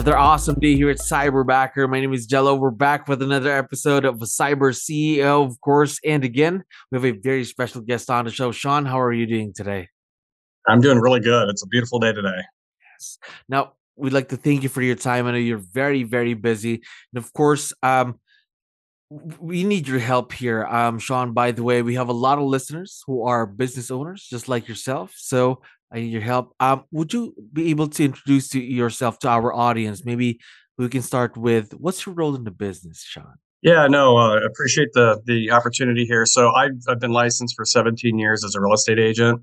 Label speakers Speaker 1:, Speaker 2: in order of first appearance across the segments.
Speaker 1: Another awesome day here at Cyberbacker. My name is Jello. We're back with another episode of Cyber CEO, of course. And again, we have a very special guest on the show. Sean, how are you doing today?
Speaker 2: I'm doing really good. It's a beautiful day today.
Speaker 1: Yes. Now, we'd like to thank you for your time. I know you're very, very busy. And of course, um, we need your help here. Um, Sean, by the way, we have a lot of listeners who are business owners, just like yourself. So I need your help. Um, would you be able to introduce to yourself to our audience? Maybe we can start with what's your role in the business, Sean?
Speaker 2: Yeah, no, uh, appreciate the the opportunity here. So I've I've been licensed for 17 years as a real estate agent.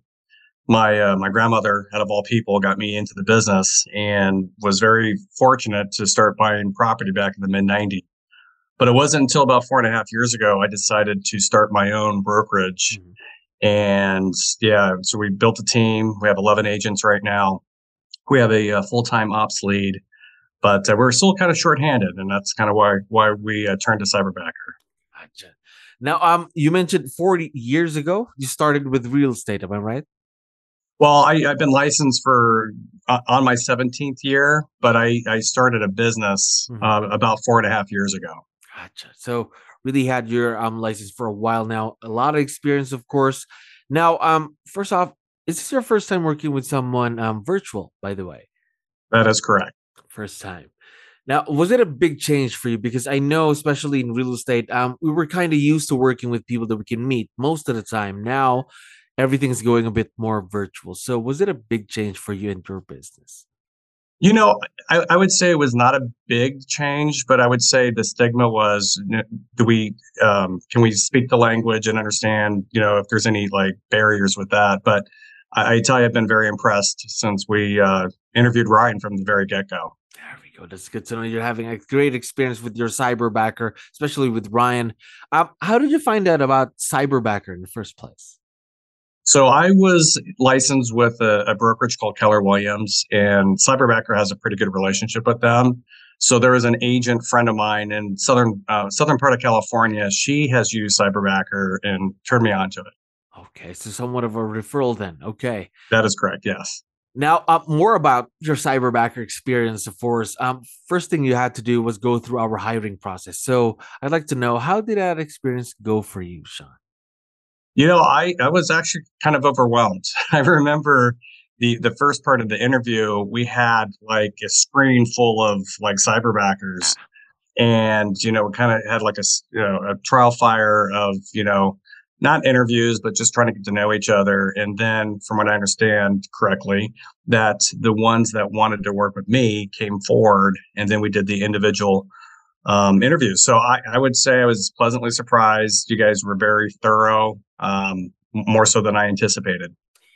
Speaker 2: My uh, my grandmother, out of all people, got me into the business and was very fortunate to start buying property back in the mid 90s. But it wasn't until about four and a half years ago I decided to start my own brokerage. Mm-hmm and yeah, so we built a team. We have 11 agents right now. We have a, a full time ops lead, but uh, we're still kind of shorthanded, and that's kind of why why we uh, turned to Cyberbacker.
Speaker 1: Gotcha. Now, um, you mentioned 40 years ago you started with real estate. Am I right?
Speaker 2: Well, I, have been licensed for uh, on my 17th year, but I, I started a business mm-hmm. uh, about four and a half years ago.
Speaker 1: Gotcha. So really had your um license for a while now. A lot of experience, of course. Now, um, first off, is this your first time working with someone um virtual, by the way?
Speaker 2: That is correct.
Speaker 1: First time. Now, was it a big change for you? Because I know, especially in real estate, um, we were kind of used to working with people that we can meet most of the time. Now, everything's going a bit more virtual. So, was it a big change for you and your business?
Speaker 2: You know, I, I, would say it was not a big change, but I would say the stigma was: do we um, can we speak the language and understand? You know, if there's any like barriers with that. But I, I tell you, I've been very impressed since we uh, interviewed Ryan from the very get go.
Speaker 1: There we go. That's good to know you're having a great experience with your cyberbacker, especially with Ryan. Um, how did you find out about cyberbacker in the first place?
Speaker 2: So I was licensed with a, a, brokerage called Keller Williams, and Cyberbacker has a pretty good relationship with them. So there was an agent friend of mine in southern uh, southern part of California. She has used Cyberbacker and turned me on to it.
Speaker 1: Okay, so somewhat of a referral then. Okay,
Speaker 2: that is correct. Yes.
Speaker 1: Now, uh, more about your Cyberbacker experience, of course. Um, first thing you had to do was go through our hiring process. So I'd like to know how did that experience go for you, Sean?
Speaker 2: You know, I, I was actually kind of overwhelmed. I remember the the first part of the interview, we had like a screen full of like cyberbackers, and you know, we kind of had like a you know a trial fire of you know not interviews, but just trying to get to know each other. And then, from what I understand correctly, that the ones that wanted to work with me came forward, and then we did the individual um, interviews. So I, I, would say I was pleasantly surprised. You guys were very thorough, um, more so than I anticipated.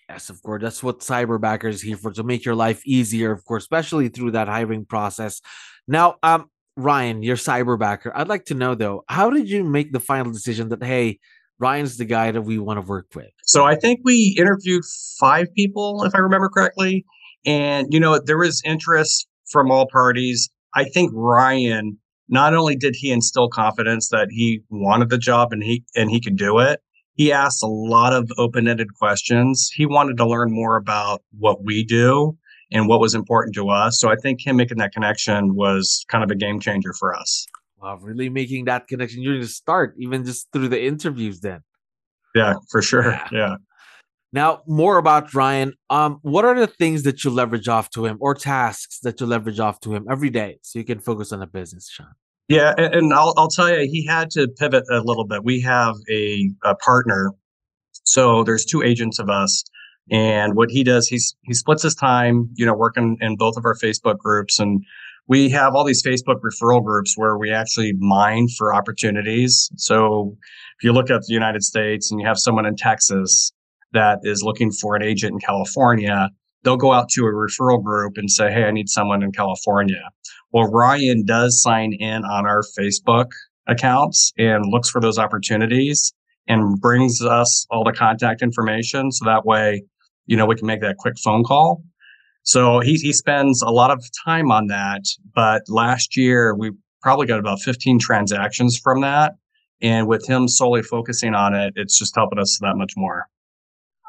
Speaker 1: Yes, of course. That's what Cyberbacker is here for to make your life easier, of course, especially through that hiring process. Now, um, Ryan, your Cyberbacker. I'd like to know though, how did you make the final decision that hey, Ryan's the guy that we want to work with?
Speaker 2: So I think we interviewed five people, if I remember correctly, and you know there was interest from all parties. I think Ryan not only did he instill confidence that he wanted the job and he and he could do it he asked a lot of open-ended questions. He wanted to learn more about what we do and what was important to us. So i think him making that connection was kind of a game changer for us.
Speaker 1: Wow really making that connection. During the start even just through the interviews then.
Speaker 2: Yeah for sure. Yeah, yeah.
Speaker 1: Now, more about Ryan. Um, what are the things that you leverage off to him, or tasks that you leverage off to him every day, so you can focus on the business, Sean?
Speaker 2: Yeah, and, and I'll I'll tell you, he had to pivot a little bit. We have a, a partner, so there's two agents of us, and what he does, he's he splits his time, you know, working in both of our Facebook groups, and we have all these Facebook referral groups where we actually mine for opportunities. So if you look at the United States and you have someone in Texas that is looking for an agent in California, they'll go out to a referral group and say, Hey, I need someone in California. Well, Ryan does sign in on our Facebook accounts and looks for those opportunities and brings us all the contact information. So that way, you know, we can make that quick phone call. So he, he spends a lot of time on that. But last year, we probably got about 15 transactions from that. And with him solely focusing on it, it's just helping us that much more.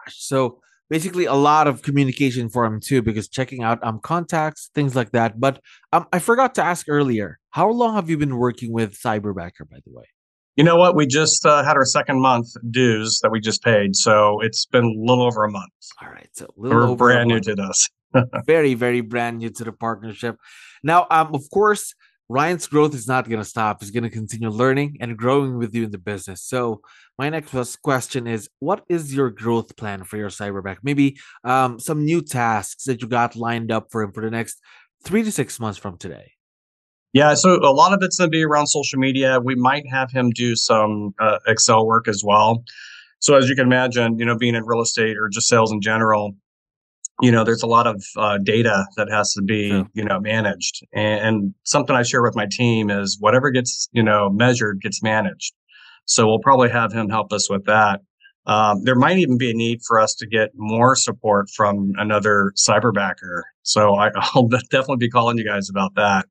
Speaker 1: So basically a lot of communication for him too, because checking out um contacts, things like that. But um I forgot to ask earlier, how long have you been working with Cyberbacker, by the way?
Speaker 2: You know what? We just uh, had our second month dues that we just paid, so it's been a little over a month.
Speaker 1: All right, so
Speaker 2: we're brand new to this.
Speaker 1: very, very brand new to the partnership. Now, um, of course, Ryan's growth is not going to stop. He's going to continue learning and growing with you in the business. So, my next question is What is your growth plan for your cyberback? Maybe um, some new tasks that you got lined up for him for the next three to six months from today.
Speaker 2: Yeah, so a lot of it's going to be around social media. We might have him do some uh, Excel work as well. So, as you can imagine, you know, being in real estate or just sales in general, you know there's a lot of uh, data that has to be yeah. you know managed. And, and, something i share with my team is whatever gets you know measured gets managed. So we'll probably have him help us with that. Um, there might even be a need for us to get more support from another cyberbacker so I, will definitely be calling you guys about that.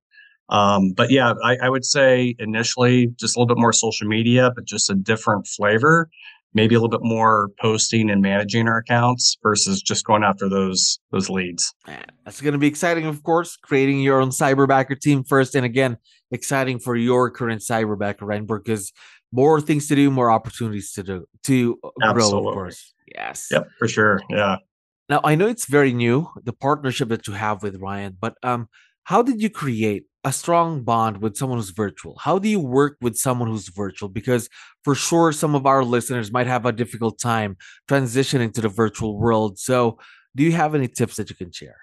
Speaker 2: Um, but yeah I, I would say initially just a little bit more social media but just a different flavor maybe a little bit more posting and managing our accounts versus just going after those those leads.
Speaker 1: That's going to be exciting, of course. Creating your own cyberbacker team first, and again, exciting for your current cyberbacker, right? Because more things to do, more opportunities to do to Absolutely. grow, of course. Yes.
Speaker 2: Yep, for sure. Yeah.
Speaker 1: Now I know it's very new, the partnership that you have with Ryan, but um, how did you create a strong bond with someone who's virtual? How do you work with someone who's virtual? Because for sure, some of our listeners might have a difficult time transitioning to the virtual world. So, do you have any tips that you can share?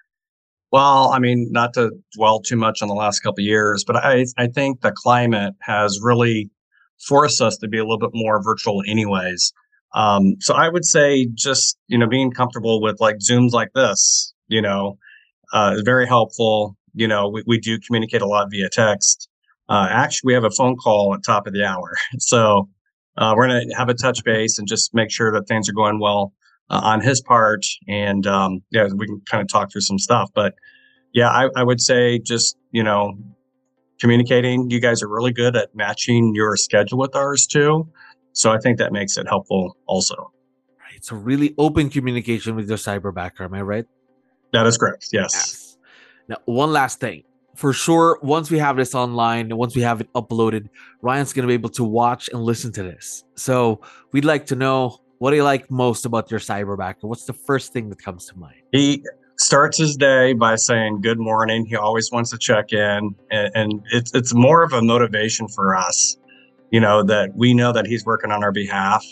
Speaker 2: Well, I mean, not to dwell too much on the last couple years, but I, I think the climate has really forced us to be a little bit more virtual, anyways. Um, so I would say just you know being comfortable with like zooms like this, you know, uh, is very helpful you know, we, we do communicate a lot via text. Uh, actually, we have a phone call at top of the hour. So uh, we're going to have a touch base and just make sure that things are going well uh, on his part. And um, yeah, we can kind of talk through some stuff. But yeah, I, I would say just, you know, communicating. You guys are really good at matching your schedule with ours too. So I think that makes it helpful also.
Speaker 1: Right. So really open communication with your cyberbacker. Am I right?
Speaker 2: That is correct. Yes. yes.
Speaker 1: Now, one last thing. For sure, once we have this online, once we have it uploaded, Ryan's going to be able to watch and listen to this. So we'd like to know what do you like most about your cyberbacker? What's the first thing that comes to mind?
Speaker 2: He starts his day by saying good morning. He always wants to check in, and, and it's it's more of a motivation for us. You know that we know that he's working on our behalf,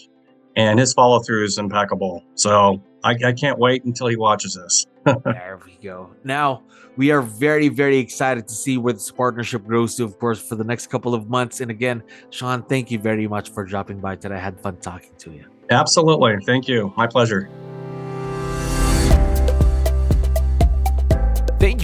Speaker 2: and his follow through is impeccable. So I, I can't wait until he watches this.
Speaker 1: There we go. Now we are very, very excited to see where this partnership grows to, of course, for the next couple of months. And again, Sean, thank you very much for dropping by today. I had fun talking to you.
Speaker 2: Absolutely. Thank you. My pleasure.